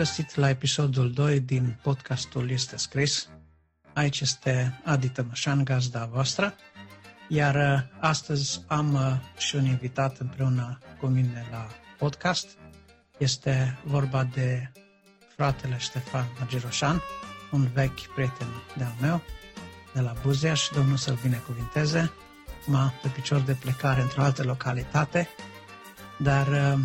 Bun găsit la episodul 2 din podcastul Este Scris. Aici este Adi Tămășan, gazda voastră, iar uh, astăzi am uh, și un invitat împreună cu mine la podcast. Este vorba de fratele Ștefan Magiroșan, un vechi prieten de-al meu, de la Buzea și Domnul să-l binecuvinteze. M-a pe picior de plecare într-o altă localitate, dar uh,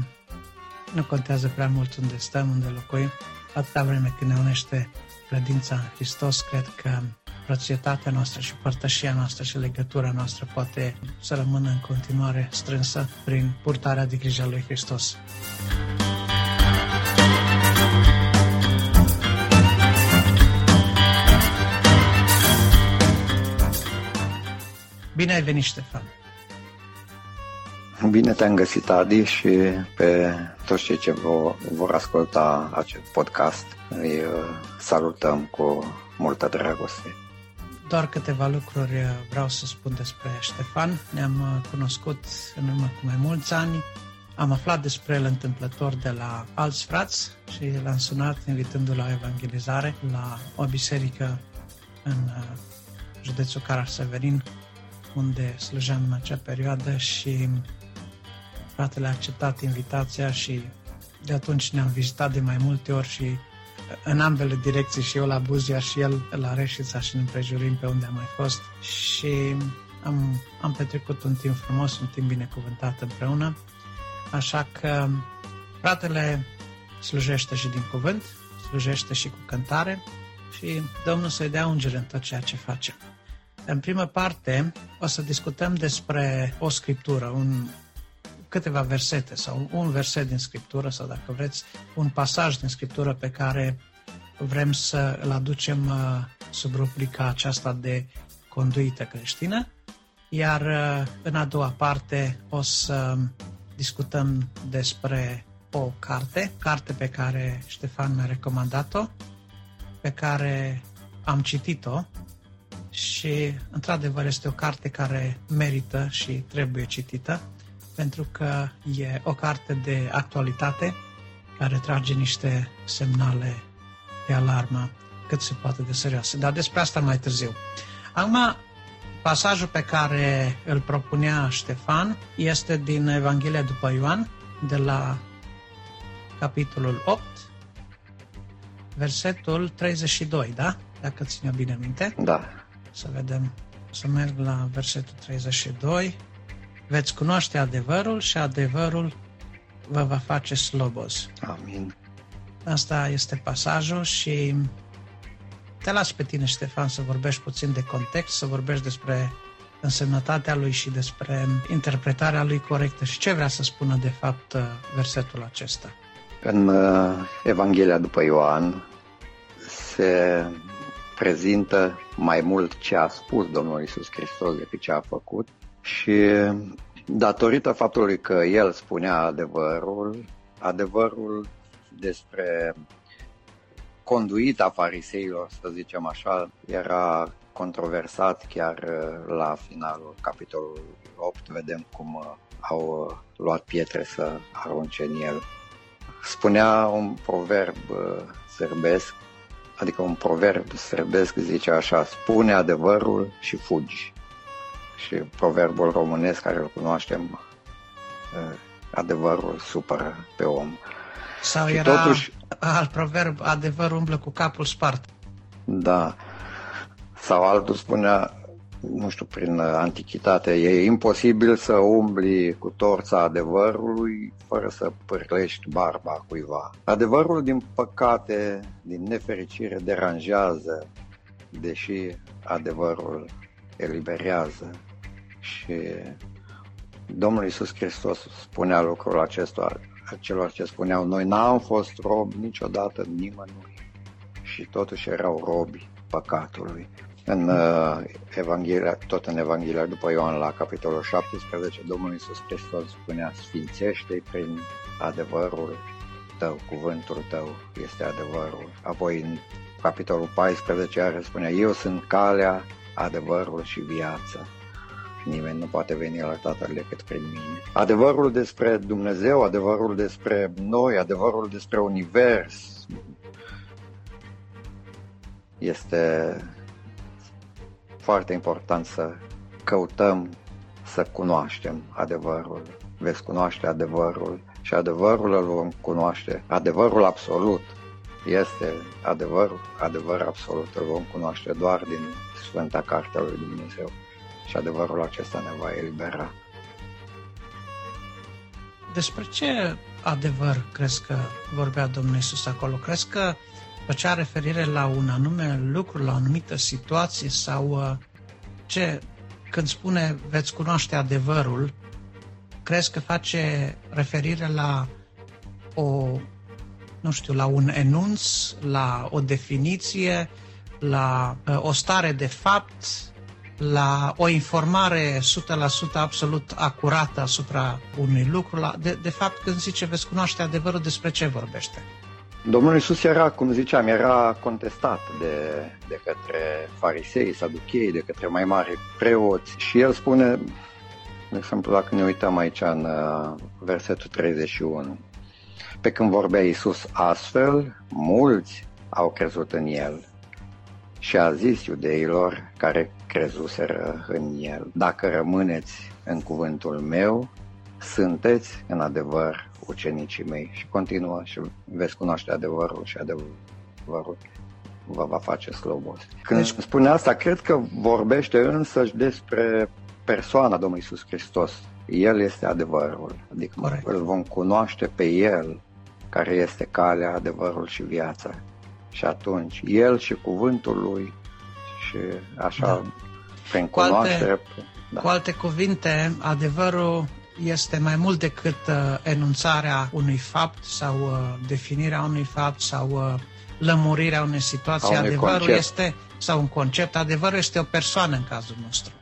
nu contează prea mult unde stăm, unde locuim, atâta vreme când ne unește credința în Hristos, cred că frățietatea noastră și părtășia noastră și legătura noastră poate să rămână în continuare strânsă prin purtarea de grijă a lui Hristos. Bine ai venit, Ștefan! Bine te-am găsit, Adi, și pe toți cei ce vor asculta acest podcast îi uh, salutăm cu multă dragoste. Doar câteva lucruri uh, vreau să spun despre Ștefan. Ne-am uh, cunoscut în urmă cu mai mulți ani. Am aflat despre el întâmplător de la alți frați și l-am sunat invitându-l la evangelizare la o biserică în județul Caraseverin, unde slujeam în acea perioadă și fratele a acceptat invitația și de atunci ne-am vizitat de mai multe ori și în ambele direcții și eu la Buzia și el la Reșița și în împrejurim pe unde am mai fost și am, am petrecut un timp frumos, un timp binecuvântat împreună. Așa că fratele slujește și din cuvânt, slujește și cu cântare și Domnul să-i dea ungere în tot ceea ce face. În primă parte o să discutăm despre o scriptură, un, câteva versete sau un verset din Scriptură sau, dacă vreți, un pasaj din Scriptură pe care vrem să îl aducem uh, sub rubrica aceasta de conduită creștină. Iar uh, în a doua parte o să discutăm despre o carte, carte pe care Ștefan mi-a recomandat-o, pe care am citit-o și, într-adevăr, este o carte care merită și trebuie citită pentru că e o carte de actualitate care trage niște semnale de alarmă cât se poate de serioase. Dar despre asta mai târziu. Acum, pasajul pe care îl propunea Ștefan este din Evanghelia după Ioan, de la capitolul 8, versetul 32, da? Dacă ține bine minte. Da. Să vedem. Să merg la versetul 32 veți cunoaște adevărul și adevărul vă va face slobos. Amin. Asta este pasajul și te las pe tine, Ștefan, să vorbești puțin de context, să vorbești despre însemnătatea lui și despre interpretarea lui corectă și ce vrea să spună de fapt versetul acesta. În uh, Evanghelia după Ioan se prezintă mai mult ce a spus Domnul Isus Hristos decât ce a făcut și datorită faptului că el spunea adevărul, adevărul despre conduita fariseilor, să zicem așa, era controversat chiar uh, la finalul capitolului 8, vedem cum uh, au uh, luat pietre să arunce în el. Spunea un proverb sărbesc, adică un proverb sărbesc zice așa, spune adevărul și fugi și proverbul românesc care îl cunoaștem, adevărul supără pe om. Sau și era totuși, alt proverb, adevărul umblă cu capul spart. Da. Sau altul spunea, nu știu, prin antichitate, e imposibil să umbli cu torța adevărului fără să pârlești barba cuiva. Adevărul, din păcate, din nefericire, deranjează, deși adevărul eliberează și Domnul Iisus Hristos spunea lucrul acesta celor ce spuneau noi n-am fost robi niciodată nimănui și totuși erau robi păcatului. În uh, Evanghelia, tot în Evanghelia după Ioan la capitolul 17, Domnul Iisus Hristos spunea Sfințește-i prin adevărul tău, cuvântul tău este adevărul. Apoi în capitolul 14 are spunea Eu sunt calea, adevărul și viața. Nimeni nu poate veni la Tatăl decât prin mine. Adevărul despre Dumnezeu, adevărul despre noi, adevărul despre Univers este foarte important să căutăm să cunoaștem adevărul. Veți cunoaște adevărul și adevărul îl vom cunoaște. Adevărul absolut este adevărul, adevăr absolut, îl vom cunoaște doar din Sfânta Cartea lui Dumnezeu și adevărul acesta ne va elibera. Despre ce adevăr crezi că vorbea Domnul Isus acolo? Crezi că făcea referire la un anume lucru, la o anumită situație sau uh, ce, când spune veți cunoaște adevărul, crezi că face referire la o, nu știu, la un enunț, la o definiție, la uh, o stare de fapt, la o informare 100% absolut acurată asupra unui lucru. La, de, de fapt, când zice veți cunoaște adevărul, despre ce vorbește? Domnul Isus era, cum ziceam, era contestat de, de către farisei, saduchei, de către mai mari preoți și el spune, de exemplu, dacă ne uităm aici în uh, versetul 31, pe când vorbea Isus astfel, mulți au crezut în el și a zis iudeilor care crezuseră în el, dacă rămâneți în cuvântul meu, sunteți în adevăr ucenicii mei și continuă și veți cunoaște adevărul și adevărul vă va face slobos. Când deci... spune asta, cred că vorbește însăși despre persoana Domnului Iisus Hristos. El este adevărul, adică Corect. îl vom cunoaște pe El, care este calea, adevărul și viața. Și atunci, El și cuvântul Lui și așa, da. prin cunoaștere... Cu alte, da. cu alte cuvinte, adevărul este mai mult decât uh, enunțarea unui fapt sau uh, definirea unui fapt sau uh, lămurirea unei situații. Adevărul concept. este, sau un concept, adevărul este o persoană în cazul nostru.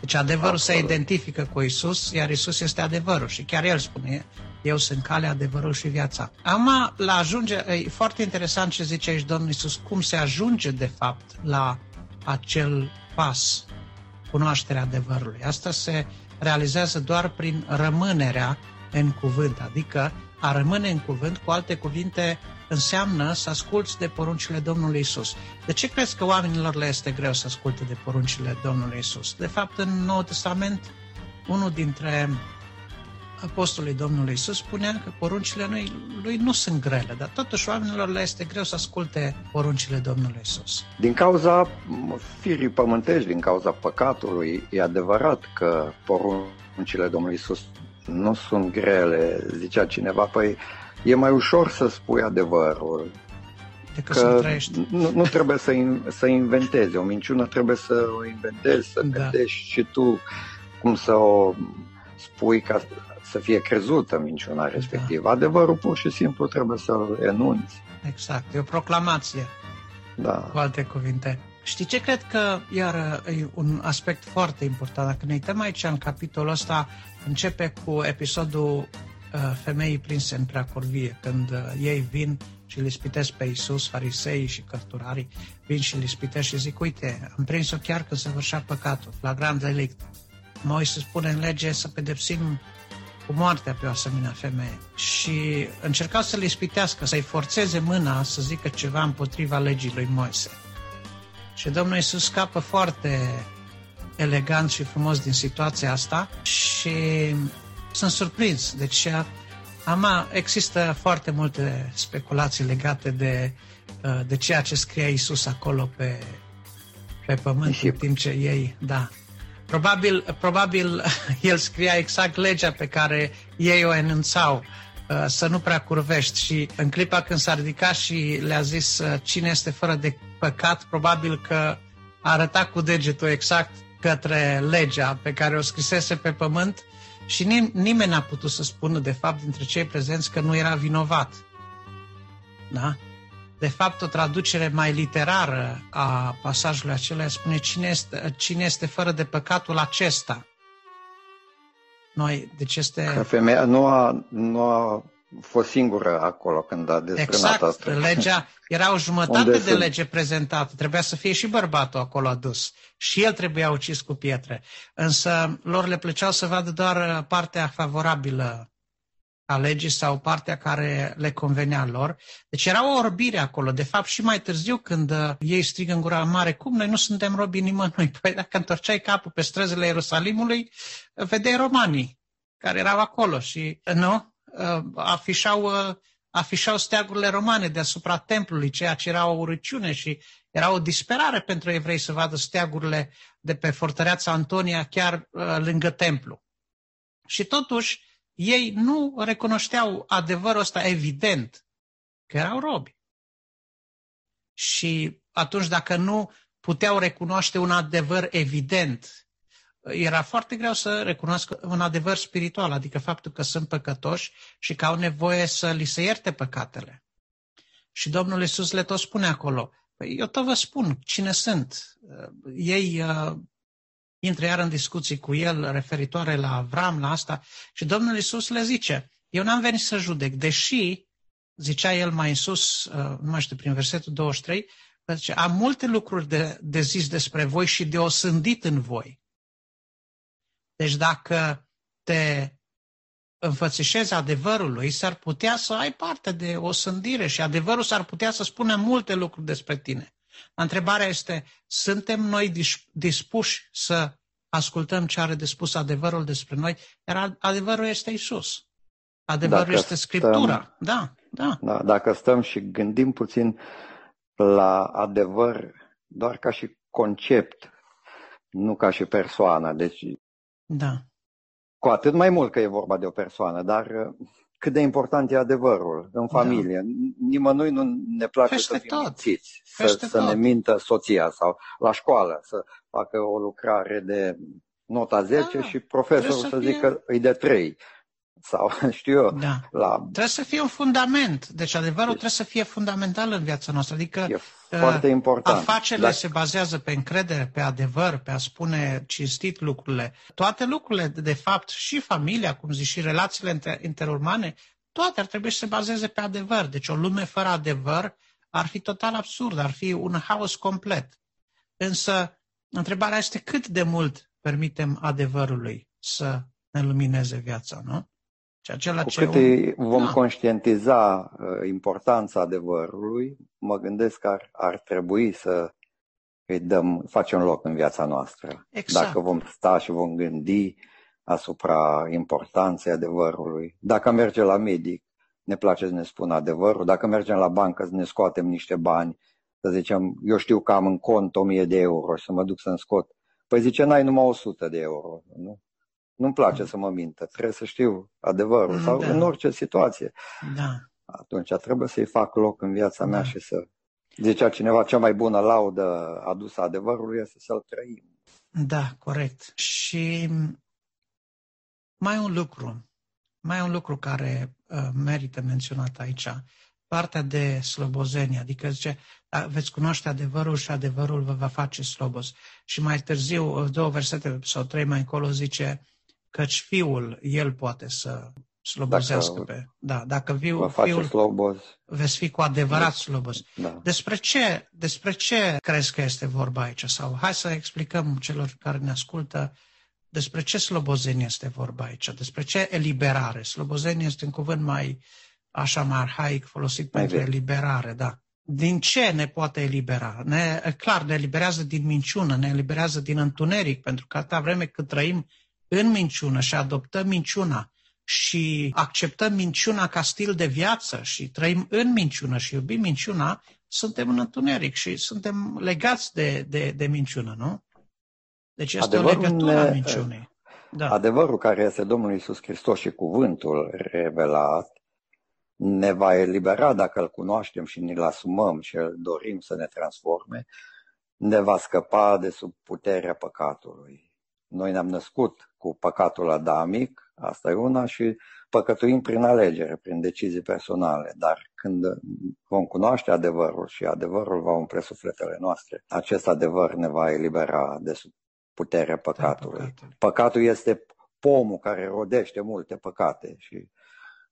Deci adevărul Absolut. se identifică cu Isus, iar Isus este adevărul și chiar El spune, eu sunt calea, adevărul și viața. Acum, la ajunge, e foarte interesant ce zice aici Domnul Isus, cum se ajunge de fapt la acel pas, cunoașterea adevărului. Asta se realizează doar prin rămânerea în cuvânt, adică a rămâne în cuvânt, cu alte cuvinte, înseamnă să asculți de poruncile Domnului Isus. De ce crezi că oamenilor le este greu să asculte de poruncile Domnului Isus? De fapt, în Noul Testament, unul dintre apostolii Domnului Isus spunea că poruncile lui, lui nu sunt grele, dar totuși oamenilor le este greu să asculte poruncile Domnului Isus. Din cauza firii pământești, din cauza păcatului, e adevărat că poruncile Domnului Isus nu sunt grele, zicea cineva, păi e mai ușor să spui adevărul. Decât că să trăiești. Nu, nu trebuie să, să inventezi, o minciună trebuie să o inventezi, să da. gândești și tu cum să o spui ca să fie crezută minciuna respectivă. Da. Adevărul pur și simplu trebuie să-l enunți. Exact, e o proclamație. Da. Cu alte cuvinte. Știi ce cred că, iar e un aspect foarte important, dacă ne uităm aici în capitolul ăsta, începe cu episodul uh, femeii prinse în prea curvie, când uh, ei vin și îl ispitesc pe Iisus, farisei și cărturarii, vin și îl ispitesc și zic, uite, am prins-o chiar când se vârșea păcatul, la grand delict. Moise spune în lege să pedepsim cu moartea pe o asemenea femeie și încerca să le ispitească, să-i forțeze mâna să zică ceva împotriva legii lui Moise. Și Domnul Iisus scapă foarte elegant și frumos din situația asta și sunt surprins. Deci, ama, există foarte multe speculații legate de, de ceea ce scria Iisus acolo pe, pe pământ, în timp ce ei, da, Probabil, probabil el scria exact legea pe care ei o enunțau, uh, să nu prea curvești și în clipa când s-a ridicat și le-a zis uh, cine este fără de păcat, probabil că a arătat cu degetul exact către legea pe care o scrisese pe pământ și nim- nimeni n-a putut să spună de fapt dintre cei prezenți că nu era vinovat. Da? De fapt, o traducere mai literară a pasajului acela spune cine este, cine este fără de păcatul acesta. Noi, deci este... Că femeia nu a, nu a fost singură acolo când a desfrânat exact. asta. legea era o jumătate de sunt... lege prezentată, trebuia să fie și bărbatul acolo adus. Și el trebuia ucis cu pietre. Însă lor le plăceau să vadă doar partea favorabilă a legii sau partea care le convenea lor. Deci era o orbire acolo. De fapt, și mai târziu, când uh, ei strigă în gura mare, cum noi nu suntem robi nimănui? Păi dacă întorceai capul pe străzile Ierusalimului, vedeai romanii care erau acolo și, nu, uh, afișau, uh, afișau steagurile romane deasupra templului, ceea ce era o urăciune și era o disperare pentru evrei să vadă steagurile de pe fortăreața Antonia chiar lângă templu. Și totuși, ei nu recunoșteau adevărul ăsta evident, că erau robi. Și atunci, dacă nu puteau recunoaște un adevăr evident, era foarte greu să recunoască un adevăr spiritual, adică faptul că sunt păcătoși și că au nevoie să li se ierte păcatele. Și Domnul Iisus le tot spune acolo, păi eu tot vă spun cine sunt. Ei uh, intră iar în discuții cu el referitoare la Avram, la asta, și Domnul Iisus le zice, eu n-am venit să judec, deși, zicea el mai în sus, uh, nu mai știu, prin versetul 23, zice, am multe lucruri de, de zis despre voi și de osândit în voi. Deci dacă te înfățișezi adevărului, s-ar putea să ai parte de o sândire și adevărul s-ar putea să spună multe lucruri despre tine. Întrebarea este, suntem noi dispuși să ascultăm ce are de spus adevărul despre noi? Iar adevărul este Isus. Adevărul dacă este Scriptura. Stăm, da, da. da. Dacă stăm și gândim puțin la adevăr doar ca și concept, nu ca și persoană. Deci, da. cu atât mai mult că e vorba de o persoană, dar cât de important e adevărul în da. familie. Da. Nimănui nu ne place Peste să fim tot. mințiți, să, să ne mintă soția sau la școală, să facă o lucrare de nota 10 da. și profesorul să, să fie... zică îi de 3 sau știu eu. Da. La... Trebuie să fie un fundament. Deci adevărul deci, trebuie să fie fundamental în viața noastră. Adică e uh, foarte important. afacerile Dacă... se bazează pe încredere, pe adevăr, pe a spune cinstit lucrurile. Toate lucrurile, de fapt, și familia, cum zici, și relațiile interurmane, toate ar trebui să se bazeze pe adevăr. Deci o lume fără adevăr ar fi total absurd, ar fi un haos complet. Însă, întrebarea este cât de mult permitem adevărului să ne lumineze viața, nu? Și acela Cu ce cât un... vom da. conștientiza uh, importanța adevărului, mă gândesc că ar, ar trebui să îi dăm, facem loc în viața noastră. Exact. Dacă vom sta și vom gândi asupra importanței adevărului. Dacă mergem la medic, ne place să ne spună adevărul. Dacă mergem la bancă să ne scoatem niște bani, să zicem, eu știu că am în cont 1000 de euro și să mă duc să-mi scot. Păi zice, n-ai numai 100 de euro. Nu? Nu-mi place mm. să mă mintă, trebuie să știu adevărul sau da. în orice situație. Da. Atunci trebuie să-i fac loc în viața mea da. și să... Zicea cineva, cea mai bună laudă adusă adevărului este să-l trăim. Da, corect. Și mai un lucru, mai un lucru care uh, merită menționat aici, partea de slobozenie, adică zice, da, veți cunoaște adevărul și adevărul vă va face slobos. Și mai târziu, două versete sau trei mai încolo zice, căci fiul, el poate să slobozească dacă pe... Da, dacă viu, fiul, slobos. veți fi cu adevărat slobos. Da. Despre, ce, despre ce crezi că este vorba aici? Sau hai să explicăm celor care ne ascultă despre ce slobozenie este vorba aici, despre ce eliberare. Slobozenie este un cuvânt mai așa mai arhaic folosit mai pentru eliberare, da. Din ce ne poate elibera? Ne, clar, ne eliberează din minciună, ne eliberează din întuneric, pentru că atâta vreme cât trăim în minciună și adoptăm minciuna și acceptăm minciuna ca stil de viață și trăim în minciună și iubim minciuna, suntem în întuneric și suntem legați de, de, de minciună, nu? Deci este adevărul o legătură ne, a minciunii. Da. Adevărul care este Domnul Isus Hristos și cuvântul revelat ne va elibera dacă îl cunoaștem și ne-l asumăm și îl dorim să ne transforme, ne va scăpa de sub puterea păcatului. Noi ne-am născut cu păcatul adamic, asta e una, și păcătuim prin alegere, prin decizii personale. Dar când vom cunoaște adevărul și adevărul va umple sufletele noastre, acest adevăr ne va elibera de sub puterea păcatului. Da, păcatul. păcatul este pomul care rodește multe păcate și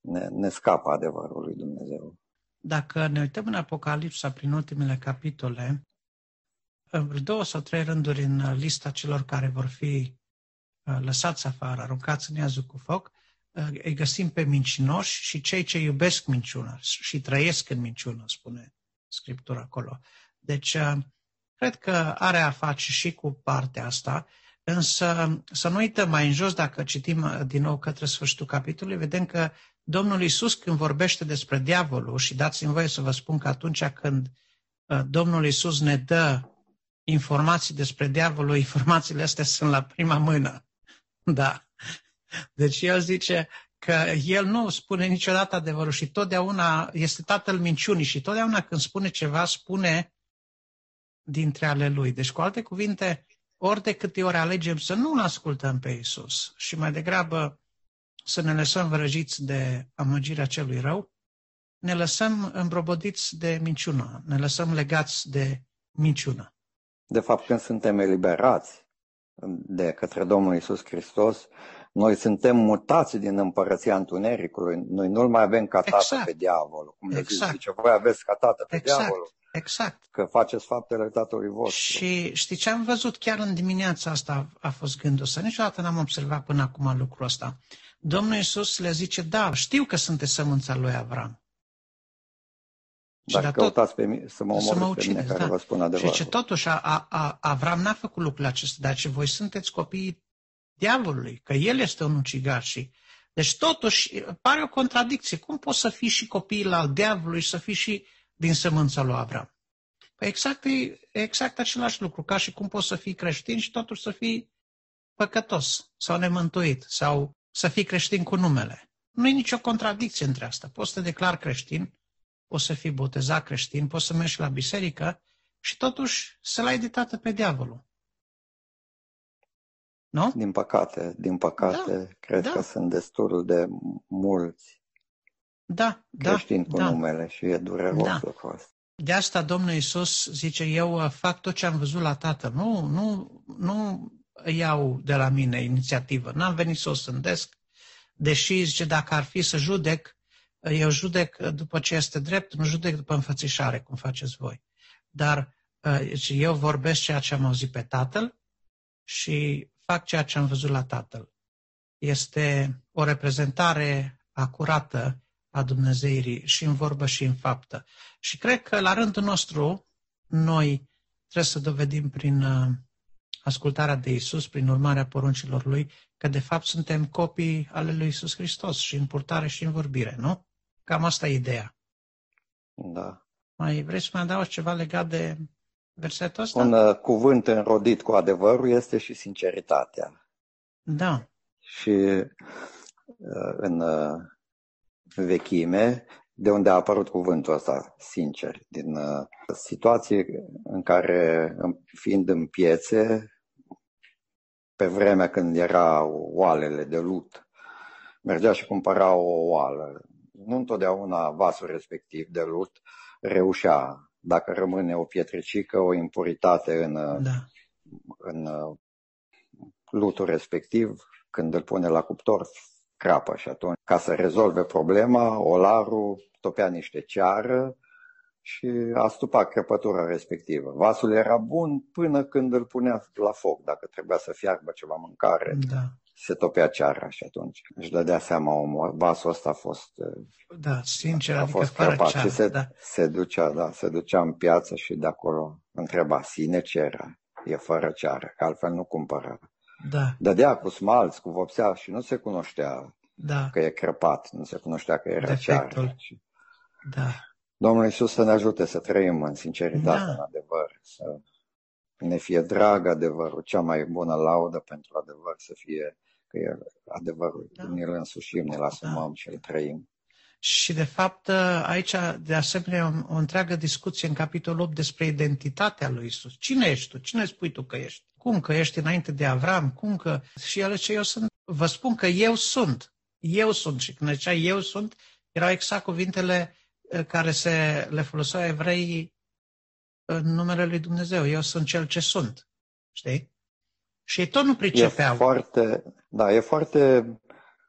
ne, ne scapă adevărul lui Dumnezeu. Dacă ne uităm în Apocalipsa prin ultimele capitole, în două sau trei rânduri în lista celor care vor fi uh, lăsați afară, aruncați în iazul cu foc, uh, îi găsim pe mincinoși și cei ce iubesc minciuna și trăiesc în minciună, spune Scriptura acolo. Deci, uh, cred că are a face și cu partea asta, însă să nu uităm mai în jos, dacă citim din nou către sfârșitul capitolului, vedem că Domnul Isus când vorbește despre diavolul, și dați-mi voie să vă spun că atunci când Domnul Isus ne dă informații despre diavolul, informațiile astea sunt la prima mână. Da. Deci el zice că el nu spune niciodată adevărul și totdeauna este tatăl minciunii și totdeauna când spune ceva, spune dintre ale lui. Deci, cu alte cuvinte, ori de câte ori alegem să nu-L ascultăm pe Isus și mai degrabă să ne lăsăm vrăjiți de amăgirea celui rău, ne lăsăm îmbrobodiți de minciună, ne lăsăm legați de minciună. De fapt, când suntem eliberați de către Domnul Isus Hristos, noi suntem mutați din împărăția întunericului. Noi nu-l mai avem ca tată exact. pe diavol. Cum exact. zice, voi aveți ca tată pe exact. diavolul. Exact. Că faceți faptele tatălui vostru. Și știi ce am văzut chiar în dimineața asta a fost gândul ăsta. Niciodată n-am observat până acum lucrul ăsta. Domnul Iisus le zice, da, știu că sunteți sămânța lui Avram. Dacă căutați pe mine, să mă omorâți să mă ucideți, pe mine care da. vă spun adevărul. Și ce totuși a, a, Avram n-a făcut lucrul acesta, dar ce voi sunteți copiii diavolului, că el este un ucigaș și deci totuși pare o contradicție. Cum poți să fii și copiii al diavolului și să fii și din sămânța lui Avram? Păi exact, e exact același lucru, ca și cum poți să fii creștin și totuși să fii păcătos sau nemântuit sau să fii creștin cu numele. Nu e nicio contradicție între asta. Poți să te declari creștin poți să fii botezat creștin, poți să mergi la biserică și totuși să-l ai de tată pe diavolul. Nu? Din păcate, din păcate, da, cred da. că sunt destul de mulți da, da creștini da, cu da. numele și e dureros da. lucrul ăsta. De asta Domnul Iisus zice, eu uh, fac tot ce am văzut la tată. Nu, nu, nu iau de la mine inițiativă. N-am venit să o sândesc, deși zice, dacă ar fi să judec, eu judec după ce este drept, nu judec după înfățișare, cum faceți voi. Dar uh, eu vorbesc ceea ce am auzit pe tatăl și fac ceea ce am văzut la tatăl. Este o reprezentare acurată a Dumnezeirii și în vorbă și în faptă. Și cred că la rândul nostru, noi trebuie să dovedim prin uh, ascultarea de Isus, prin urmarea poruncilor Lui, că de fapt suntem copii ale Lui Isus Hristos și în purtare și în vorbire, nu? Cam asta e ideea. Da. Mai vreți să mai adaugi ceva legat de versetul ăsta? Un uh, cuvânt înrodit cu adevărul este și sinceritatea. Da. Și uh, în uh, vechime, de unde a apărut cuvântul ăsta, sincer, din uh, situații în care, fiind în piețe, pe vremea când erau oalele de lut, mergea și cumpăra o oală nu întotdeauna vasul respectiv de lut reușea, dacă rămâne o pietricică, o impuritate în, da. în lutul respectiv, când îl pune la cuptor, crapă și atunci, ca să rezolve problema, olarul topea niște ceară și astupa crăpătura respectivă. Vasul era bun până când îl punea la foc, dacă trebuia să fiarbă ceva mâncare. Da se topea ceara și atunci își dădea seama omul, vasul ăsta a fost da, sincer, a adică fost fără ceară, și se, da. se, ducea, da, se ducea în piață și de acolo întreba, sine ce era, e fără ceară, că altfel nu cumpăra. Da. Dădea cu smalț, cu vopsea și nu se cunoștea da. că e crăpat, nu se cunoștea că era Defectul. ceară. Da. Domnul Iisus să ne ajute să trăim în sinceritate, da. în adevăr, să ne fie drag adevărul, cea mai bună laudă pentru adevăr să fie că e adevărul, da. ne-l însușim, ne-l asumăm da. și îl trăim. Și de fapt aici de asemenea o, o întreagă discuție în capitolul 8 despre identitatea lui Isus. Cine ești tu? Cine spui tu că ești? Cum că ești înainte de Avram? Cum că... Și el ce eu sunt. Vă spun că eu sunt. Eu sunt. Și când zicea eu sunt, erau exact cuvintele care se le foloseau evreii în numele lui Dumnezeu. Eu sunt cel ce sunt. Știi? Și ei tot nu pricepeau. E foarte, da, e foarte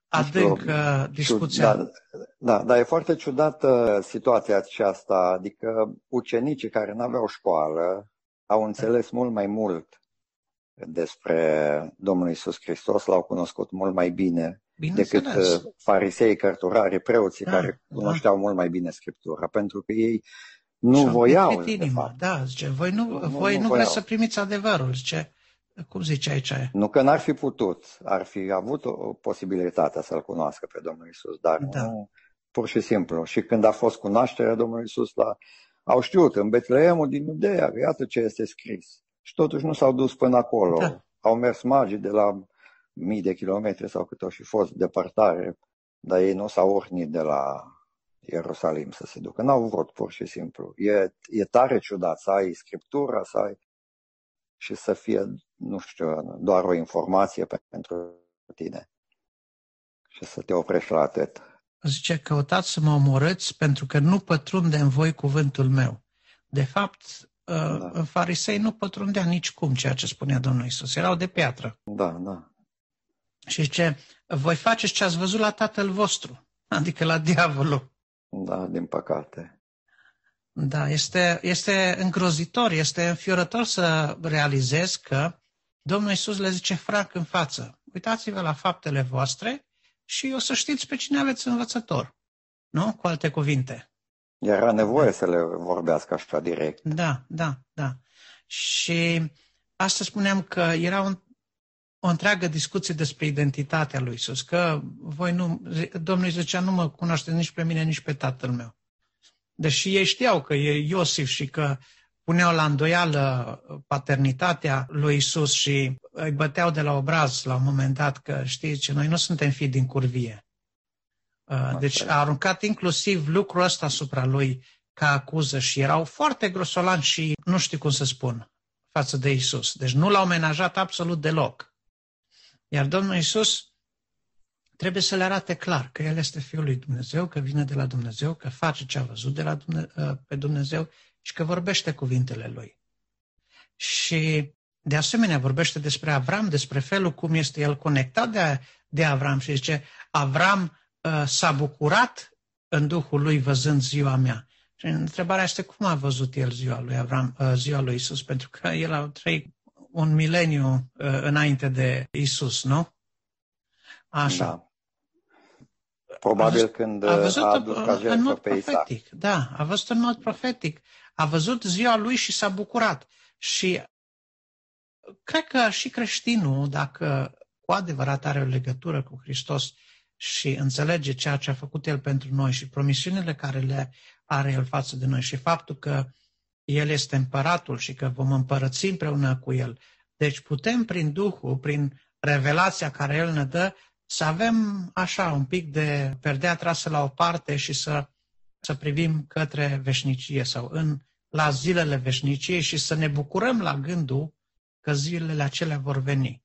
adâncă discuția. Da, da, dar e foarte ciudată situația aceasta, adică ucenicii care nu aveau școală au înțeles mult mai mult despre Domnul Isus Hristos, l-au cunoscut mult mai bine decât uh, farisei, cărturarii, preoții da, care da. cunoșteau mult mai bine Scriptura, pentru că ei nu voiau. De fapt. Da, zice, voi nu, nu, voi nu, nu vreți să primiți adevărul, zice, cum zice aici? Nu că n-ar fi putut, ar fi avut o posibilitate să-L cunoască pe Domnul Isus, dar da. nu, pur și simplu. Și când a fost cunoașterea Domnului Isus, la, au știut, în Betleemul din Iudeea, iată ce este scris. Și totuși nu s-au dus până acolo. Da. Au mers magii de la mii de kilometri sau cât au și fost departare, dar ei nu s-au ornit de la Ierusalim să se ducă. N-au vrut, pur și simplu. E, e tare ciudat să ai Scriptura, să ai și să fie, nu știu, doar o informație pentru tine și să te oprești la atât. Zice, căutați să mă omorâți pentru că nu pătrunde în voi cuvântul meu. De fapt, da. Uh, farisei nu pătrundea nici cum ceea ce spunea Domnul Isus. Erau de piatră. Da, da. Și zice, voi faceți ce ați văzut la tatăl vostru, adică la diavolul. Da, din păcate. Da, este, este îngrozitor, este înfiorător să realizez că Domnul Isus le zice franc în față, uitați-vă la faptele voastre și o să știți pe cine aveți învățător. Nu? Cu alte cuvinte. Era nevoie da. să le vorbească așa direct. Da, da, da. Și asta spuneam că era un, o întreagă discuție despre identitatea lui Isus, că voi nu, Domnul zicea, nu mă cunoaște nici pe mine, nici pe tatăl meu. Deși ei știau că e Iosif și că puneau la îndoială paternitatea lui Isus și îi băteau de la obraz la un moment dat că știți ce noi nu suntem fii din curvie. Uh, deci a aruncat inclusiv lucrul ăsta asupra lui ca acuză și erau foarte grosolanți și nu știu cum să spun față de Isus. Deci nu l-au menajat absolut deloc. Iar Domnul Isus trebuie să le arate clar că El este Fiul lui Dumnezeu, că vine de la Dumnezeu, că face ce a văzut de la Dumne- uh, pe Dumnezeu și că vorbește cuvintele Lui. Și de asemenea vorbește despre Avram, despre felul cum este el conectat de, de Avram și zice, Avram uh, s-a bucurat în Duhul lui văzând ziua mea. Și întrebarea este cum a văzut el ziua lui Avram, uh, ziua lui Isus, pentru că el a trăit un mileniu uh, înainte de Isus, nu? Așa. Da. Probabil a văzut, când a, văzut a adus ca în mod pe profetic, Isaac. Da, a văzut în mod profetic. A văzut ziua lui și s-a bucurat. Și cred că și creștinul, dacă cu adevărat are o legătură cu Hristos și înțelege ceea ce a făcut El pentru noi și promisiunile care le are El față de noi și faptul că El este împăratul și că vom împărăți împreună cu El. Deci putem prin Duhul, prin revelația care El ne dă, să avem așa un pic de perdea trasă la o parte și să, să privim către veșnicie sau în, la zilele veșniciei și să ne bucurăm la gândul că zilele acelea vor veni.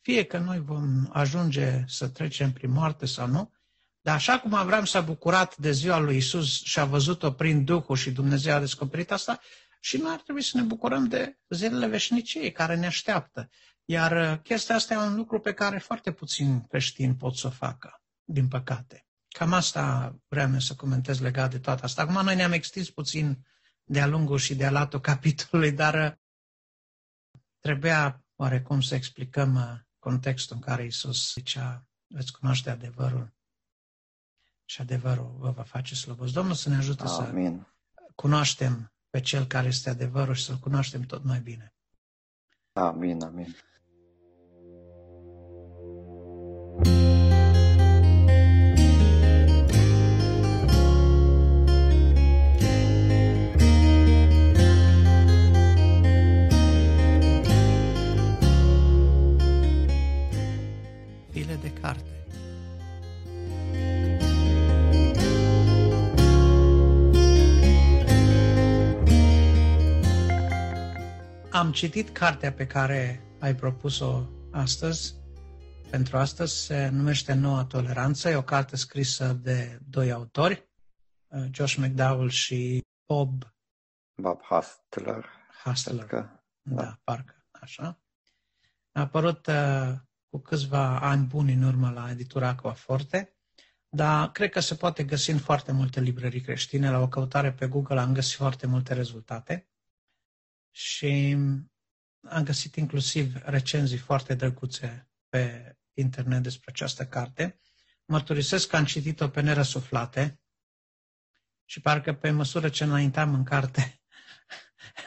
Fie că noi vom ajunge să trecem prin moarte sau nu, dar așa cum Avram s-a bucurat de ziua lui Isus și a văzut-o prin Duhul și Dumnezeu a descoperit asta, și noi ar trebui să ne bucurăm de zilele veșniciei care ne așteaptă. Iar uh, chestia asta e un lucru pe care foarte puțini creștini pot să o facă, din păcate. Cam asta vreau să comentez legat de toată asta. Acum noi ne-am extins puțin de-a lungul și de-a latul capitolului, dar uh, trebuia oarecum să explicăm uh, contextul în care Isus zicea, veți cunoaște adevărul și adevărul vă va face slobos. Domnul să ne ajute Amin. să cunoaștem pe Cel care este adevărul și să-L cunoaștem tot mai bine. Amin, amin. Am citit cartea pe care ai propus-o astăzi. Pentru astăzi se numește Noua Toleranță. E o carte scrisă de doi autori, uh, Josh McDowell și Bob Bob Hustler. Hustler. Că, da. da, parcă, așa. A apărut uh, cu câțiva ani buni în urmă la editura Aquaforte, dar cred că se poate găsi în foarte multe librării creștine. La o căutare pe Google am găsit foarte multe rezultate și am găsit inclusiv recenzii foarte drăguțe pe internet despre această carte. Mărturisesc că am citit-o pe nerăsuflate și parcă pe măsură ce înaintam în carte,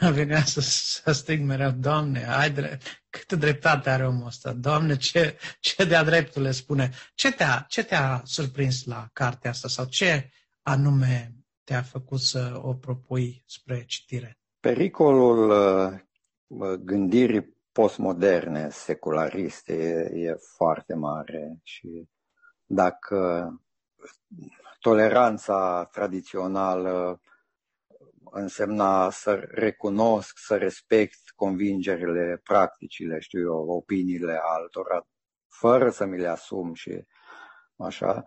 venea să, să strig mereu, Doamne, ai drept, câtă dreptate are omul ăsta, Doamne, ce, ce de-a dreptul le spune. Ce te-a, ce te-a surprins la cartea asta sau ce anume te-a făcut să o propui spre citire? Pericolul uh, gândirii postmoderne, seculariste, e, e foarte mare și dacă toleranța tradițională însemna să recunosc, să respect convingerile, practicile, știu eu, opiniile altora, fără să mi le asum și așa,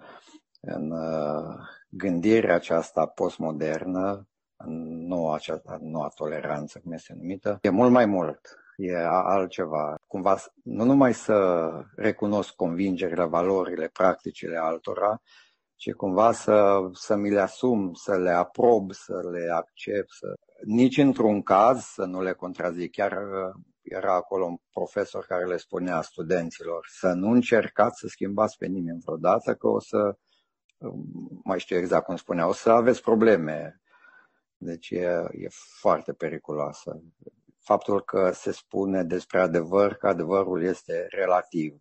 în uh, gândirea aceasta postmodernă, în noua, aceasta, noua toleranță, cum este numită, e mult mai mult e altceva. Cumva nu numai să recunosc convingerile, valorile, practicile altora, ci cumva să, să mi le asum, să le aprob, să le accept, să... nici într-un caz să nu le contrazic. Chiar uh, era acolo un profesor care le spunea studenților să nu încercați să schimbați pe nimeni vreodată, că o să, um, mai știu exact cum spunea, o să aveți probleme. Deci e, e foarte periculoasă faptul că se spune despre adevăr că adevărul este relativ.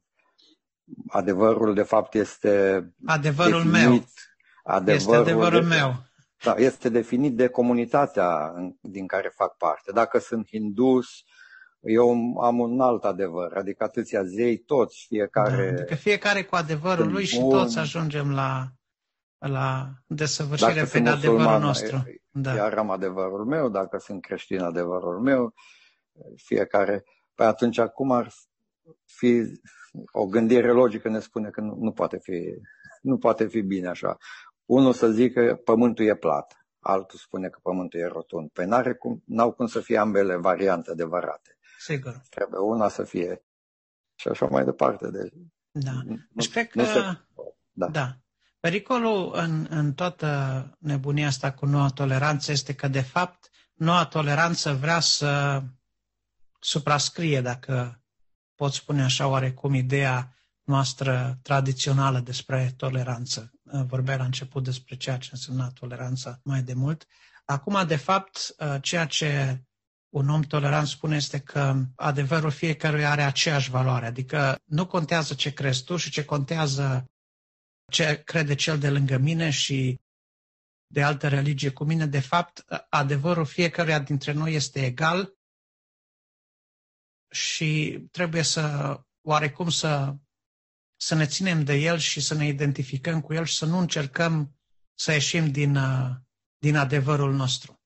Adevărul, de fapt, este. Adevărul definit, meu. Adevărul este adevărul de, meu. Da, este definit de comunitatea din care fac parte. Dacă sunt hindus, eu am un alt adevăr, adică atâția zei, toți, fiecare... Da, adică fiecare cu adevărul lui și toți ajungem la, la desăvârșire pe adevărul nostru. Da. Iar am adevărul meu, dacă sunt creștin, adevărul meu, fiecare. Păi atunci, cum ar fi o gândire logică ne spune că nu, nu, poate fi, nu poate fi bine așa. Unul să zică că pământul e plat, altul spune că pământul e rotund. Păi n-are cum, n-au cum să fie ambele variante adevărate. Sigur. Trebuie una să fie și așa mai departe. Deci, da. Deci cred că... Se... Da. da. Pericolul în, în toată nebunia asta cu noua toleranță este că, de fapt, noua toleranță vrea să suprascrie, dacă pot spune așa oarecum, ideea noastră tradițională despre toleranță. Vorbea la început despre ceea ce însemna toleranța mai de mult. Acum, de fapt, ceea ce un om tolerant spune este că adevărul fiecăruia are aceeași valoare, adică nu contează ce crezi tu și ce contează ce crede cel de lângă mine și de altă religie cu mine. De fapt, adevărul fiecăruia dintre noi este egal și trebuie să, oarecum, să, să ne ținem de el și să ne identificăm cu el și să nu încercăm să ieșim din, din adevărul nostru.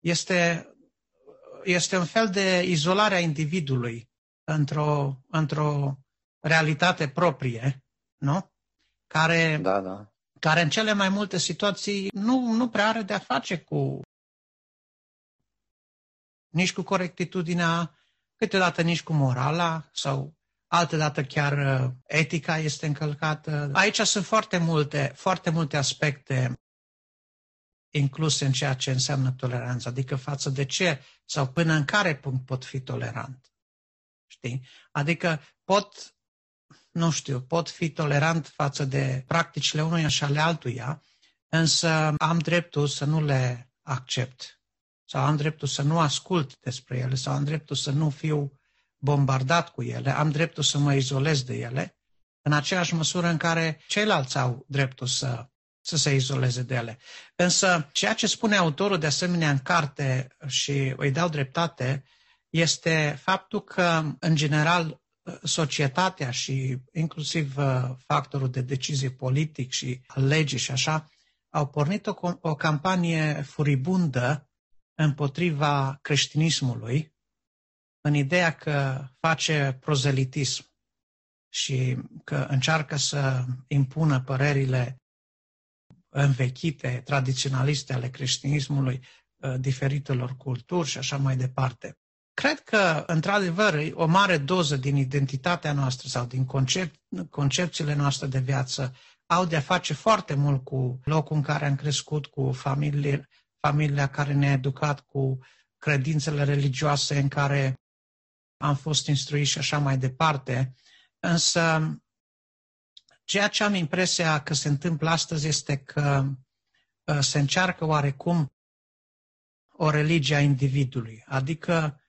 Este, este un fel de izolare a individului într-o, într-o realitate proprie, nu? Care, da, da. care în cele mai multe situații nu, nu prea are de-a face cu nici cu corectitudinea, câteodată nici cu morala sau altădată chiar uh, etica este încălcată. Aici sunt foarte multe, foarte multe aspecte incluse în ceea ce înseamnă toleranță, adică față de ce sau până în care punct pot fi tolerant. Știi? Adică pot nu știu, pot fi tolerant față de practicile unuia și ale altuia, însă am dreptul să nu le accept sau am dreptul să nu ascult despre ele sau am dreptul să nu fiu bombardat cu ele, am dreptul să mă izolez de ele, în aceeași măsură în care ceilalți au dreptul să, să se izoleze de ele. Însă, ceea ce spune autorul de asemenea în carte și îi dau dreptate, este faptul că, în general, societatea și inclusiv uh, factorul de decizie politic și legii și așa, au pornit o, o campanie furibundă împotriva creștinismului în ideea că face prozelitism și că încearcă să impună părerile învechite, tradiționaliste ale creștinismului uh, diferitelor culturi și așa mai departe. Cred că, într-adevăr, o mare doză din identitatea noastră sau din concep- concepțiile noastre de viață au de-a face foarte mult cu locul în care am crescut, cu familie, familia care ne-a educat, cu credințele religioase în care am fost instruiți și așa mai departe. Însă, ceea ce am impresia că se întâmplă astăzi este că uh, se încearcă oarecum o religie a individului. Adică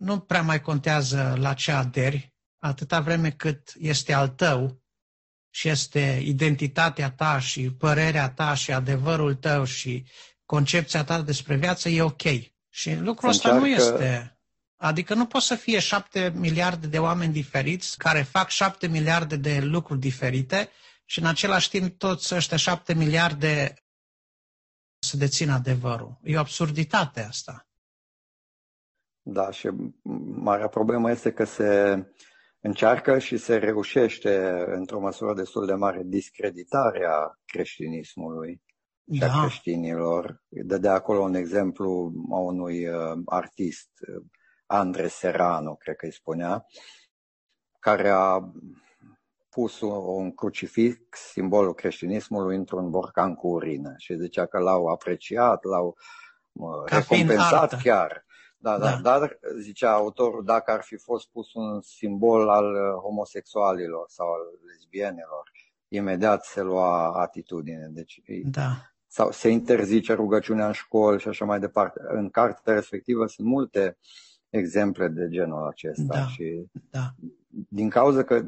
nu prea mai contează la ce aderi, atâta vreme cât este al tău și este identitatea ta și părerea ta și adevărul tău și concepția ta despre viață, e ok. Și lucrul ăsta nu este... Adică nu pot să fie șapte miliarde de oameni diferiți care fac șapte miliarde de lucruri diferite și în același timp toți ăștia șapte miliarde să dețină adevărul. E o absurditate asta. Da, și marea problemă este că se încearcă și se reușește într-o măsură destul de mare discreditarea creștinismului și da. a creștinilor. de acolo un exemplu a unui uh, artist, uh, Andre Serrano, cred că îi spunea, care a pus un crucifix, simbolul creștinismului, într-un borcan cu urină și zicea că l-au apreciat, l-au Ca recompensat chiar. Da, da, da, dar, zicea autorul, dacă ar fi fost pus un simbol al uh, homosexualilor sau al lesbienelor, imediat se lua atitudine. Deci, da. sau se interzice rugăciunea în școli și așa mai departe. În cartea respectivă sunt multe exemple de genul acesta. Da, și da. din cauza că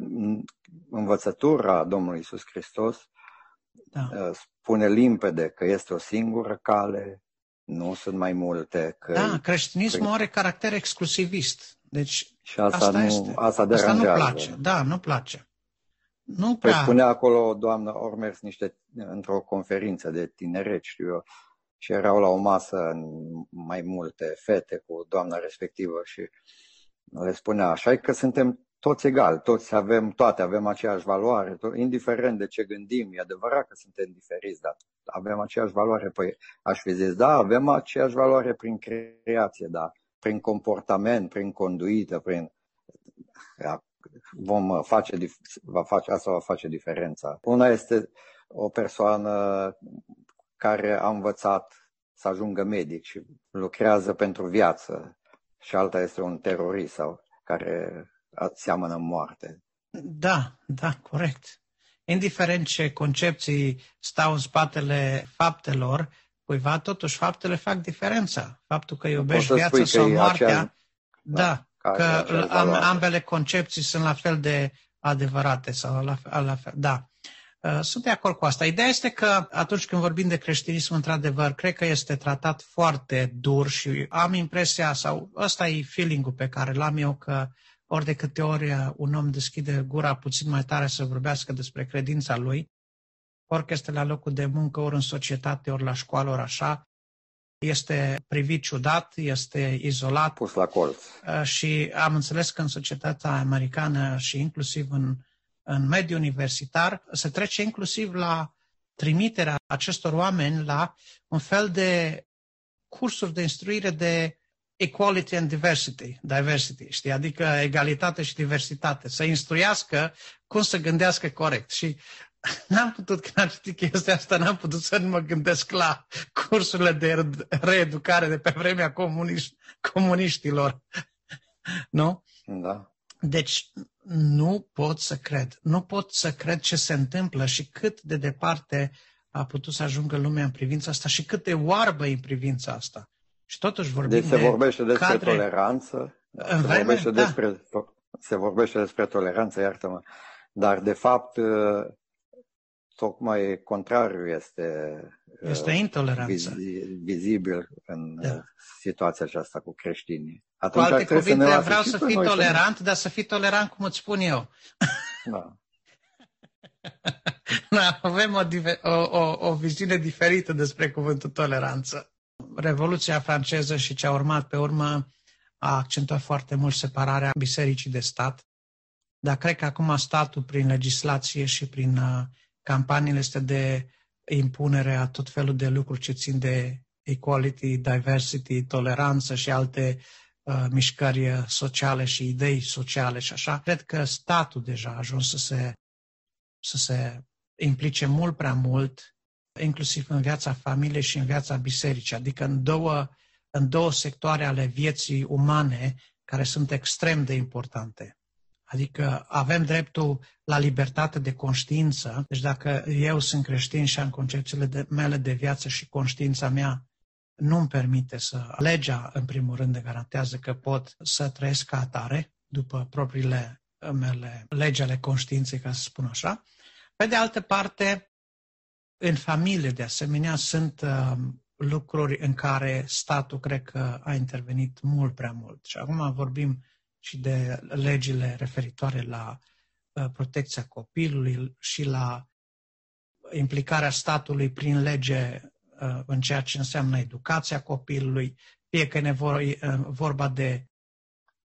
învățătura Domnului Isus Hristos da. Uh, spune limpede că este o singură cale, nu sunt mai multe. Că da, creștinismul că... are caracter exclusivist. Deci și asta, asta nu, este. Asta, asta nu place. Da, nu place. Nu păi prea... Păi spunea acolo doamna Ormers niște, într-o conferință de tineret, știu eu, și erau la o masă mai multe fete cu doamna respectivă și le spunea așa că suntem toți egali, toți avem toate, avem aceeași valoare, tot, indiferent de ce gândim, e adevărat că suntem diferiți, dar avem aceeași valoare. Păi aș fi zis, da, avem aceeași valoare prin creație, da, prin comportament, prin conduită, prin... Vom face, va face, asta va face diferența. Una este o persoană care a învățat să ajungă medic și lucrează pentru viață și alta este un terorist sau care seamănă moarte. Da, da, corect. Indiferent ce concepții stau în spatele faptelor, cuiva totuși faptele fac diferența. Faptul că iubești viața sau moartea, acea... da, da că ambele concepții sunt la fel de adevărate sau la, la fel, da. Uh, sunt de acord cu asta. Ideea este că atunci când vorbim de creștinism, într-adevăr, cred că este tratat foarte dur și am impresia, sau ăsta e feeling-ul pe care l-am eu, că ori de câte ori un om deschide gura puțin mai tare să vorbească despre credința lui, ori că este la locul de muncă, ori în societate, ori la școală, ori așa, este privit ciudat, este izolat. Pus la colț. Uh, și am înțeles că în societatea americană și inclusiv în, în mediul universitar se trece inclusiv la trimiterea acestor oameni la un fel de cursuri de instruire de equality and diversity, diversity, știi? adică egalitate și diversitate, să instruiască cum să gândească corect. Și n-am putut, când am citit chestia asta, n-am putut să nu mă gândesc la cursurile de reeducare de pe vremea comuniș- comuniștilor. nu? Da. Deci nu pot să cred. Nu pot să cred ce se întâmplă și cât de departe a putut să ajungă lumea în privința asta și cât de oarbă e în privința asta. Și totuși vorbim deci se de vorbește despre cadre... toleranță. Da, se, vreme, vorbește da. despre, se vorbește despre toleranță, iartă-mă. Dar, de fapt, ă, tocmai contrariul este, ă, este intoleranță. vizibil în da. situația aceasta cu creștinii. Atunci cu alte cuvinte, să vreau să fii tolerant, să... dar să fii tolerant cum îți spun eu. Da. da avem o, o, o, o viziune diferită despre cuvântul toleranță. Revoluția franceză și ce a urmat pe urmă a accentuat foarte mult separarea bisericii de stat, dar cred că acum statul, prin legislație și prin uh, campaniile este de impunere a tot felul de lucruri ce țin de equality, diversity, toleranță și alte uh, mișcări sociale și idei sociale și așa. Cred că statul deja a ajuns să se, să se implice mult prea mult, inclusiv în viața familiei și în viața bisericii, adică în două, în două sectoare ale vieții umane care sunt extrem de importante. Adică avem dreptul la libertate de conștiință. Deci dacă eu sunt creștin și am concepțiile de, mele de viață și conștiința mea nu-mi permite să... Legea, în primul rând, ne garantează că pot să trăiesc ca atare, după propriile mele legi ale conștiinței, ca să spun așa. Pe de altă parte, în familie, de asemenea, sunt uh, lucruri în care statul cred că a intervenit mult prea mult. Și acum vorbim și de legile referitoare la uh, protecția copilului și la implicarea statului prin lege uh, în ceea ce înseamnă educația copilului, fie că e uh, vorba de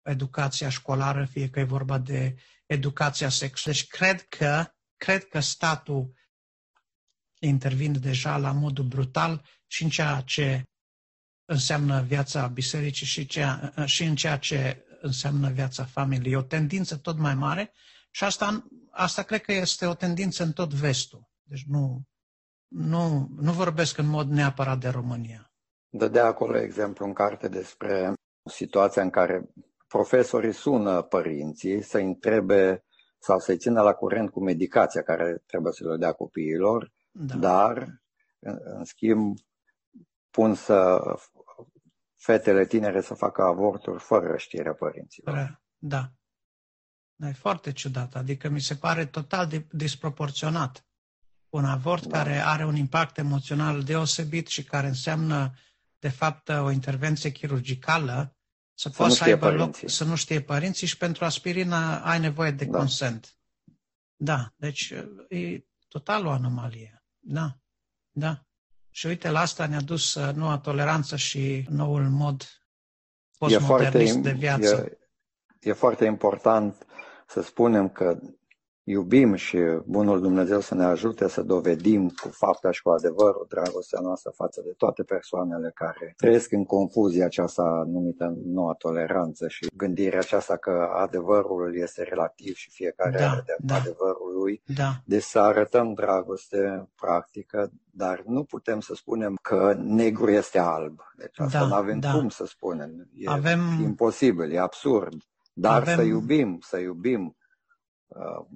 educația școlară, fie că e vorba de educația sexuală. Deci cred că, cred că statul intervine deja la modul brutal și în ceea ce înseamnă viața bisericii și, ceea, și în ceea ce înseamnă viața familiei. E o tendință tot mai mare și asta, asta cred că este o tendință în tot vestul. Deci nu, nu, nu vorbesc în mod neapărat de România. Dădea acolo exemplu în carte despre situația în care profesorii sună părinții să întrebe sau să-i țină la curent cu medicația care trebuie să le dea copiilor, da. dar, în, în schimb, pun să fetele tinere să facă avorturi fără știrea părinților. Da. Da, e foarte ciudat. Adică mi se pare total disproporționat. Un avort da. care are un impact emoțional deosebit și care înseamnă, de fapt, o intervenție chirurgicală, să, să poți să aibă părinții. loc, să nu știe părinții și pentru aspirină ai nevoie de da. consent. Da, deci e total o anomalie. Da, da. Și uite, la asta ne-a dus uh, noua toleranță și noul mod postmodernist de viață. E, e foarte important să spunem că iubim și Bunul Dumnezeu să ne ajute să dovedim cu fapta și cu adevărul dragostea noastră față de toate persoanele care trăiesc în confuzia aceasta numită noua toleranță și gândirea aceasta că adevărul este relativ și fiecare da, are de da. adevărul lui. Da. Deci să arătăm dragoste practică, dar nu putem să spunem că negru este alb. Deci asta da, nu avem da. cum să spunem. E avem... imposibil, e absurd. Dar avem... să iubim, să iubim uh,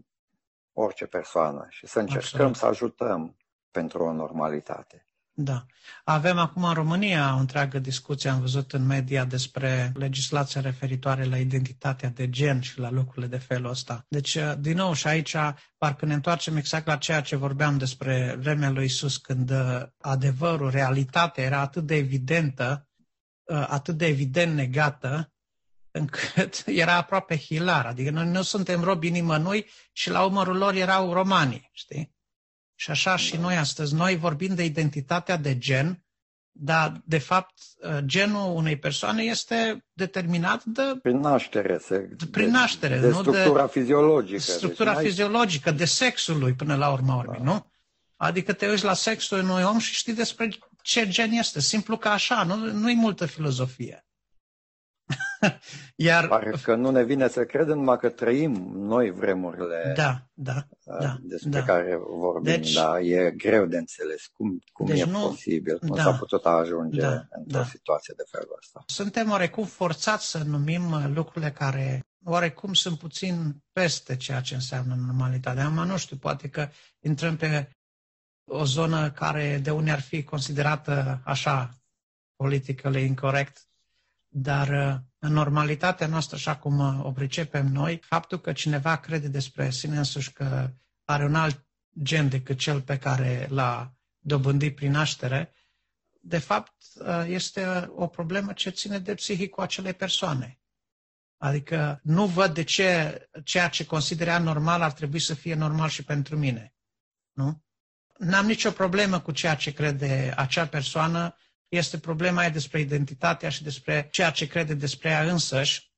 orice persoană și să încercăm Absolut. să ajutăm pentru o normalitate. Da. Avem acum în România o întreagă discuție, am văzut în media, despre legislația referitoare la identitatea de gen și la lucrurile de felul ăsta. Deci, uh, din nou, și aici parcă ne întoarcem exact la ceea ce vorbeam despre vremea lui Isus, când uh, adevărul, realitatea era atât de evidentă, uh, atât de evident negată, încât era aproape hilar. Adică noi nu suntem robi nimănui și la umărul lor erau romanii, știi? Și așa și noi astăzi. Noi vorbim de identitatea de gen, dar, de fapt, genul unei persoane este determinat de... Prin naștere. Se, de, prin naștere, de, de structura de, fiziologică. Structura deci fiziologică, de sexul lui, până la urmă, da. nu? Adică te uiți la sexul unui om și știi despre ce gen este. Simplu ca așa, nu, nu-i multă filozofie. Iar... Pare că nu ne vine să credem numai că trăim noi vremurile da, da, uh, da, despre da. care vorbim, deci, dar e greu de înțeles cum, cum deci e nu, posibil, cum da, s-a putut ajunge da, într-o da. situație de felul ăsta. Suntem oarecum forțați să numim uh, lucrurile care oarecum sunt puțin peste ceea ce înseamnă normalitate. Acum nu știu, poate că intrăm pe o zonă care de unii ar fi considerată așa politically incorrect, dar uh, în normalitatea noastră, așa cum uh, o pricepem noi, faptul că cineva crede despre sine însuși că are un alt gen decât cel pe care l-a dobândit prin naștere, de fapt uh, este o problemă ce ține de psihicul acelei persoane. Adică nu văd de ce ceea ce consider normal ar trebui să fie normal și pentru mine. Nu? N-am nicio problemă cu ceea ce crede acea persoană este problema aia despre identitatea și despre ceea ce crede despre ea însăși,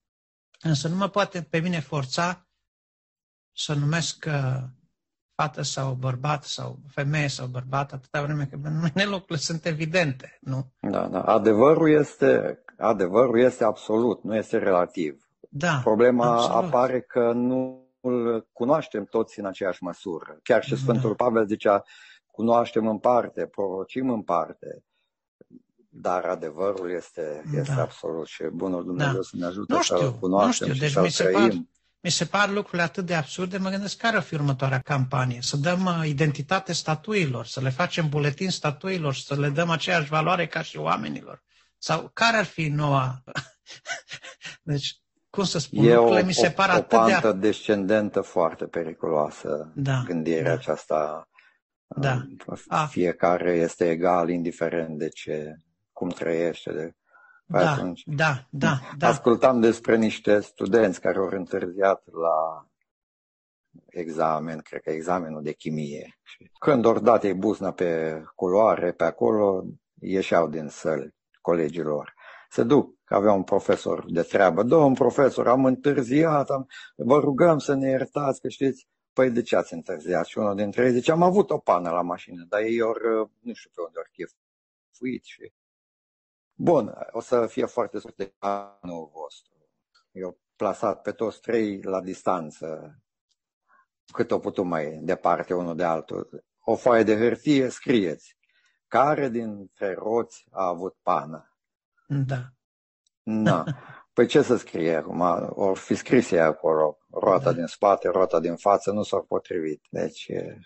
însă nu mă poate pe mine forța să numesc uh, fată sau bărbat sau femeie sau bărbat atâta vreme că pentru mine lucrurile sunt evidente, nu? Da, da. Adevărul este adevărul este absolut, nu este relativ. Da, Problema absolut. apare că nu îl cunoaștem toți în aceeași măsură. Chiar și Sfântul Da. Pavel zicea, cunoaștem în parte, prorocim în parte, dar adevărul este, este Da. absolut și bunul Dumnezeu Da. să ne ajute Nu să-l știu, cunoaștem nu știu. și Deci să-l mi se trăim. par- Mi se par lucrurile atât de absurde, mă gândesc care ar fi următoarea campanie. Să dăm uh, identitate statuilor, să le facem buletin statuilor, să le dăm aceeași valoare ca și oamenilor. Sau care ar fi noua... deci, cum să spun, E o, lucrurile mi se par o, o atât de... pantă descendentă foarte periculoasă, Da, gândirea da. aceasta. Da. uh, A. Fiecare este egal, indiferent de ce, cum trăiește. De, Păi Da, atunci- da, da, da. Ascultam despre niște studenți care au întârziat la examen, cred că examenul de chimie. Și când ori dat ei buzna pe culoare, pe acolo, ieșeau din săli colegilor. Se duc, că avea un profesor de treabă. Domn profesor, am întârziat, am... vă rugăm să ne iertați, că știți, păi de ce ați întârziat? Și unul dintre ei zice, am avut o pană la mașină, dar ei ori, nu știu pe unde ori chefuit și... Bun, o să fie foarte scurt de anul vostru. Eu plasat pe toți trei la distanță, cât o putut mai departe unul de altul. O foaie de hârtie, scrieți. Care dintre roți a avut pană? da. Na. Păi ce să scrie acum? Or fi scris ea acolo. Roata Da. din spate, roata din față nu s-au potrivit. Deci e,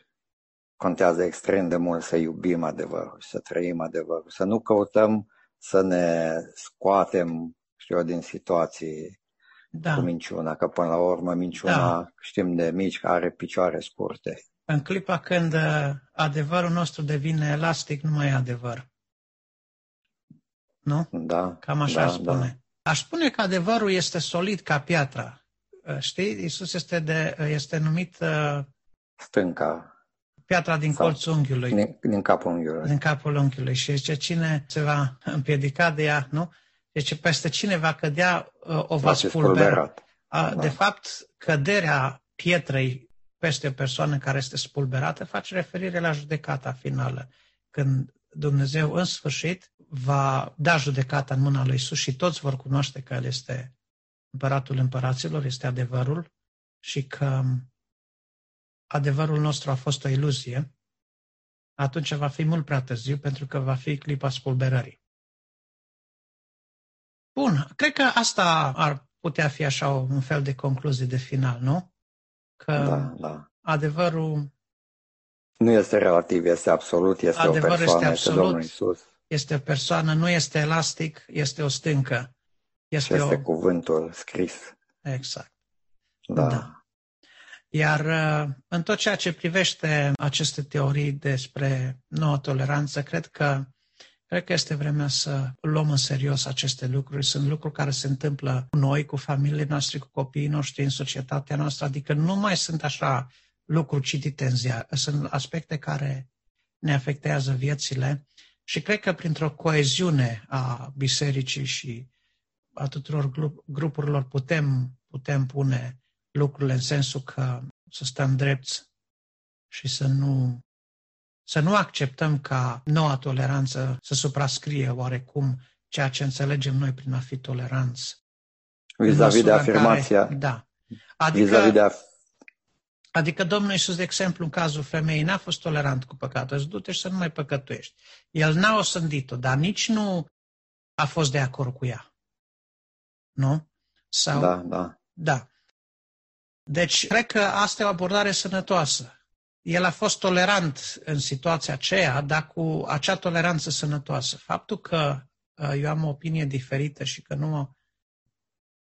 contează extrem de mult să iubim adevărul, să trăim adevărul, să nu căutăm să ne scoatem, știu eu, din situații Da. cu minciuna, că până la urmă minciuna, Da. știm de mici, că are picioare scurte. În clipa când uh, adevărul nostru devine elastic, nu mai e adevăr. Nu? Da, Cam așa da, aș spune. Aș spune că adevărul este solid ca piatra. Uh, Știi, Isus este, de, uh, este numit uh, Stânca, piatra din Sau- colțul unghiului, din, din capul unghiului. din capul unghiului. Și zice, cine se va împiedica de ea, nu? Deci peste cine va cădea, uh, o va Va fi spulbera. spulberat. A, Da. De fapt, căderea pietrei peste o persoană care este spulberată face referire la judecata finală, când Dumnezeu în sfârșit va da judecata în mâna lui Isus și toți vor cunoaște că El este împăratul împăraților, este adevărul și că adevărul nostru a fost o iluzie, atunci va fi mult prea târziu pentru că va fi clipa spulberării. Bun, cred că asta ar putea fi așa un fel de concluzie de final, nu? Că Da, da. adevărul Nu este relativ, este absolut, este Adevărul o persoană, este este absolut. Domnul Isus este o persoană, nu este elastic, este o stâncă. și Este este o... cuvântul scris. Exact. Da. Da. Iar uh, în tot ceea ce privește aceste teorii despre noua toleranță, cred că, cred că este vremea să luăm în serios aceste lucruri. Sunt lucruri care se întâmplă cu noi, cu familiile noastre, cu copiii noștri, în societatea noastră. Adică nu mai sunt așa lucruri citite în ziar. Sunt aspecte care ne afectează viețile și cred că printr-o coeziune a bisericii și a tuturor grup, grupurilor putem, putem pune lucrurile în sensul că să stăm drepți și să nu, să nu acceptăm ca noua toleranță să suprascrie oarecum ceea ce înțelegem noi prin a fi toleranți. În Vis-a-vis de măsura în afirmația, Care, da. vis-a-vis Adică, de af- adică Domnul Iisus, de exemplu, în cazul femeii, n-a fost tolerant cu păcatul. Îți du-te și să nu mai păcătuiești. El n-a osândit-o, dar nici nu a fost de acord cu ea. Nu? Sau, da, da. Da. Deci, cred că asta e o abordare sănătoasă. El a fost tolerant în situația aceea, dar cu acea toleranță sănătoasă. Faptul că uh, eu am o opinie diferită și că nu,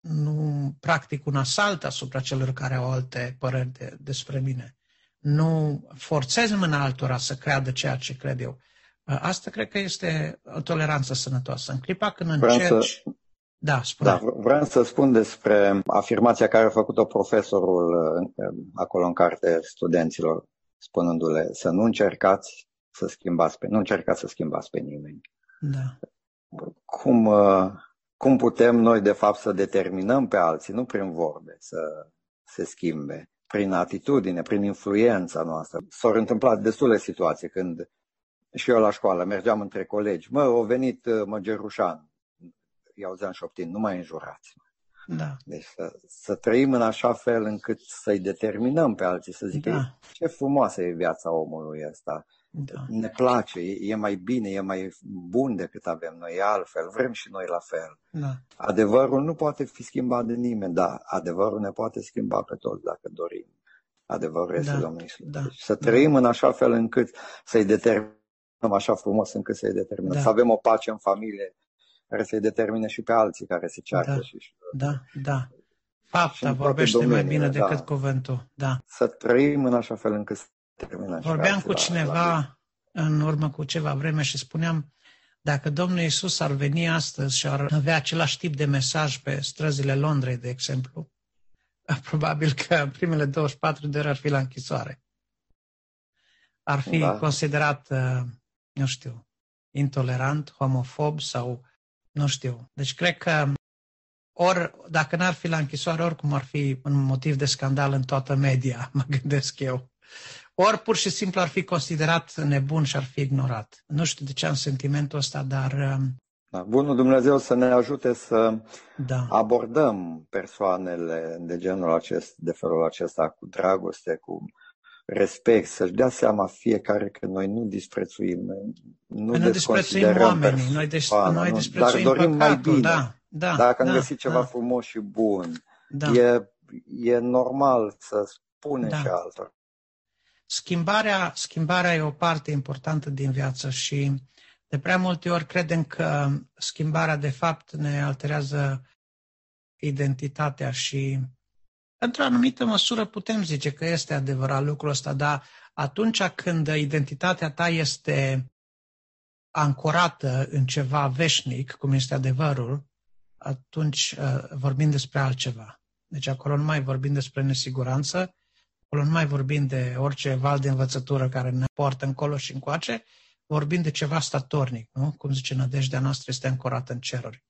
nu practic un asalt asupra celor care au alte păreri de, despre mine, nu forțez mâna altora să creadă ceea ce cred eu. Uh, Asta cred că este o toleranță sănătoasă. În clipa când Vreau să- încerci... Da, spune. Da, vreau să spun despre afirmația care a făcut-o profesorul uh, acolo în carte studenților, spunându-le să nu încercați să schimbați pe, nu încercați să schimbați pe nimeni. da. Cum, uh, cum putem noi, de fapt, să determinăm pe alții, nu prin vorbe, să se schimbe, prin atitudine, prin influența noastră. S-au întâmplat destule situații când și eu la școală mergeam între colegi. Mă, a venit uh, Măgerușan. I-auzeam șoptind, nu mai înjurați. Da. Deci să, să trăim în așa fel încât să-i determinăm pe alții, să zică da. ce frumoasă e viața omului ăsta. Da. Ne place, e, e mai bine, e mai bun decât avem noi, e altfel, vrem și noi la fel. Da. Adevărul nu poate fi schimbat de nimeni, dar adevărul ne poate schimba pe toți dacă dorim. Adevărul este da. Domnul Iisus. Da. Deci să trăim da. în așa fel încât să-i determinăm așa frumos încât să-i determinăm. Da. Să avem o pace în familie care să-i determine și pe alții care se ceartă. Da, și, da, da. Fapta vorbește mai bine decât da. cuvântul. Da. Să trăim în așa fel încât să terminăm. Vorbeam cu cineva la, la în urmă cu ceva vreme și spuneam dacă Domnul Iisus ar veni astăzi și ar avea același tip de mesaj pe străzile Londrei, de exemplu, probabil că primele 24 de ore ar fi la închisoare. Ar fi da. considerat, uh, nu știu, intolerant, homofob sau nu știu. Deci cred că ori, dacă n-ar fi la închisoare, oricum ar fi un motiv de scandal în toată media, mă gândesc eu. Ori pur și simplu ar fi considerat nebun și ar fi ignorat. Nu știu de ce am sentimentul ăsta, dar... Um, da, bunul Dumnezeu să ne ajute să da. abordăm persoanele de genul acest, de felul acesta, cu dragoste, cu respect, să-și dea seama fiecare că noi nu disprețuim, nu, noi nu disprețuim oamenii, noi, des, noi disprețuim dar dorim păcatul, mai bine. Da, da, Dacă da, am găsit ceva da. frumos și bun, da. e, e normal să spunem da. și altor. Schimbarea, schimbarea e o parte importantă din viață și de prea multe ori credem că schimbarea de fapt ne alterează identitatea și într-o anumită măsură putem zice că este adevărat lucrul ăsta, dar atunci când identitatea ta este ancorată în ceva veșnic, cum este adevărul, atunci uh, vorbim despre altceva. Deci acolo nu mai vorbim despre nesiguranță, acolo nu mai vorbim de orice val de învățătură care ne poartă încolo și încoace, vorbim de ceva statornic, nu? Cum zice, nădejdea noastră este ancorată în ceruri.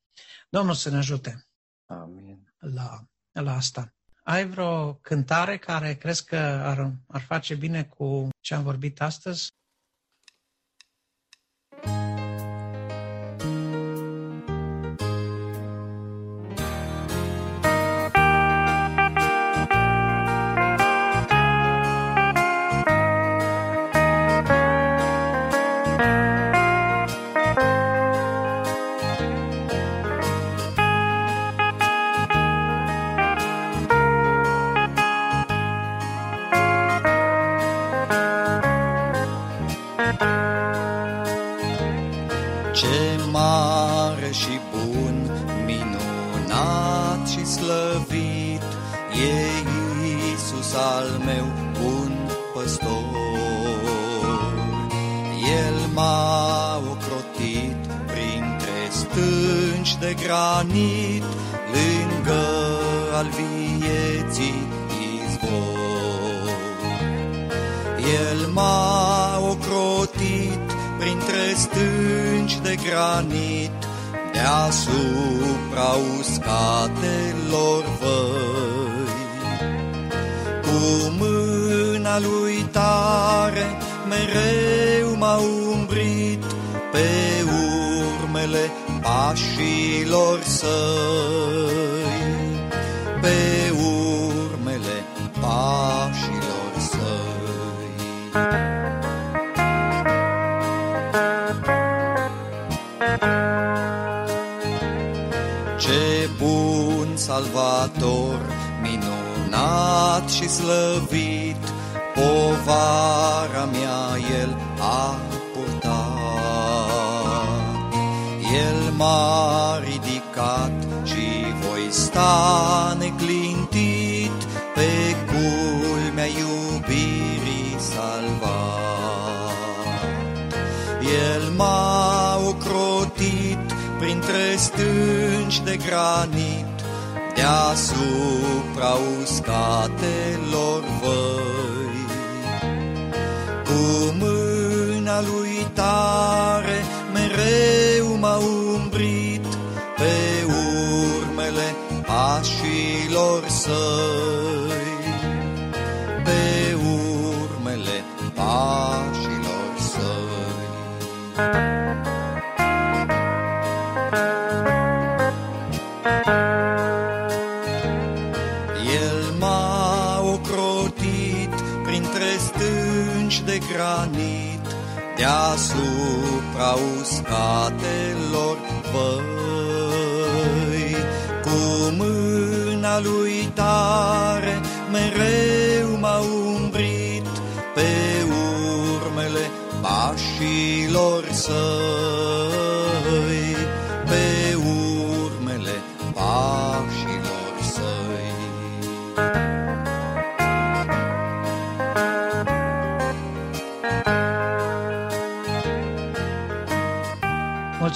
Domnul să ne ajute Amin. La, la asta. Ai vreo cântare care crezi că ar, ar face bine cu ce am vorbit astăzi? Granit lângă al vieții izvor. El m-a ocrotit printre stânci de granit, deasupra uscatelor văi. Cu mâna lui tare mereu m-a umbrit pe urmele pașilor săi, pe urmele pașilor săi. Ce bun salvator, minunat și slăvit, povara mea el a m-a ridicat și voi sta neclintit pe culmea iubirii salvat. El m-a ocrotit printre stânci de granit, deasupra uscatelor văi. Cu mâna lui tare mereu m-a umbrit pe urmele pașilor săi, deasupra uscatelor văi. Cu mâna lui tare mereu m-a umbrit pe urmele pașilor săi,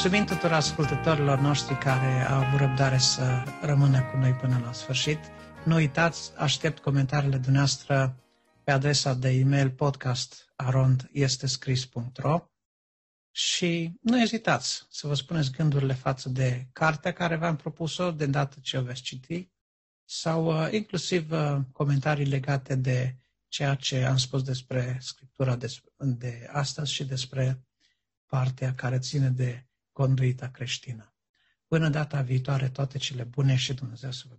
Mulțumim tuturor ascultătorilor noștri care au avut răbdare să rămână cu noi până la sfârșit. Nu uitați, aștept comentariile dumneavoastră pe adresa de e-mail podcastarondestescris.ro și nu ezitați să vă spuneți gândurile față de cartea care v-am propus-o de dată ce o veți citi sau uh, inclusiv uh, comentarii legate de ceea ce am spus despre Scriptura de, de astăzi și despre partea care ține de conduita creștină. Până data viitoare, toate cele bune și Dumnezeu să vă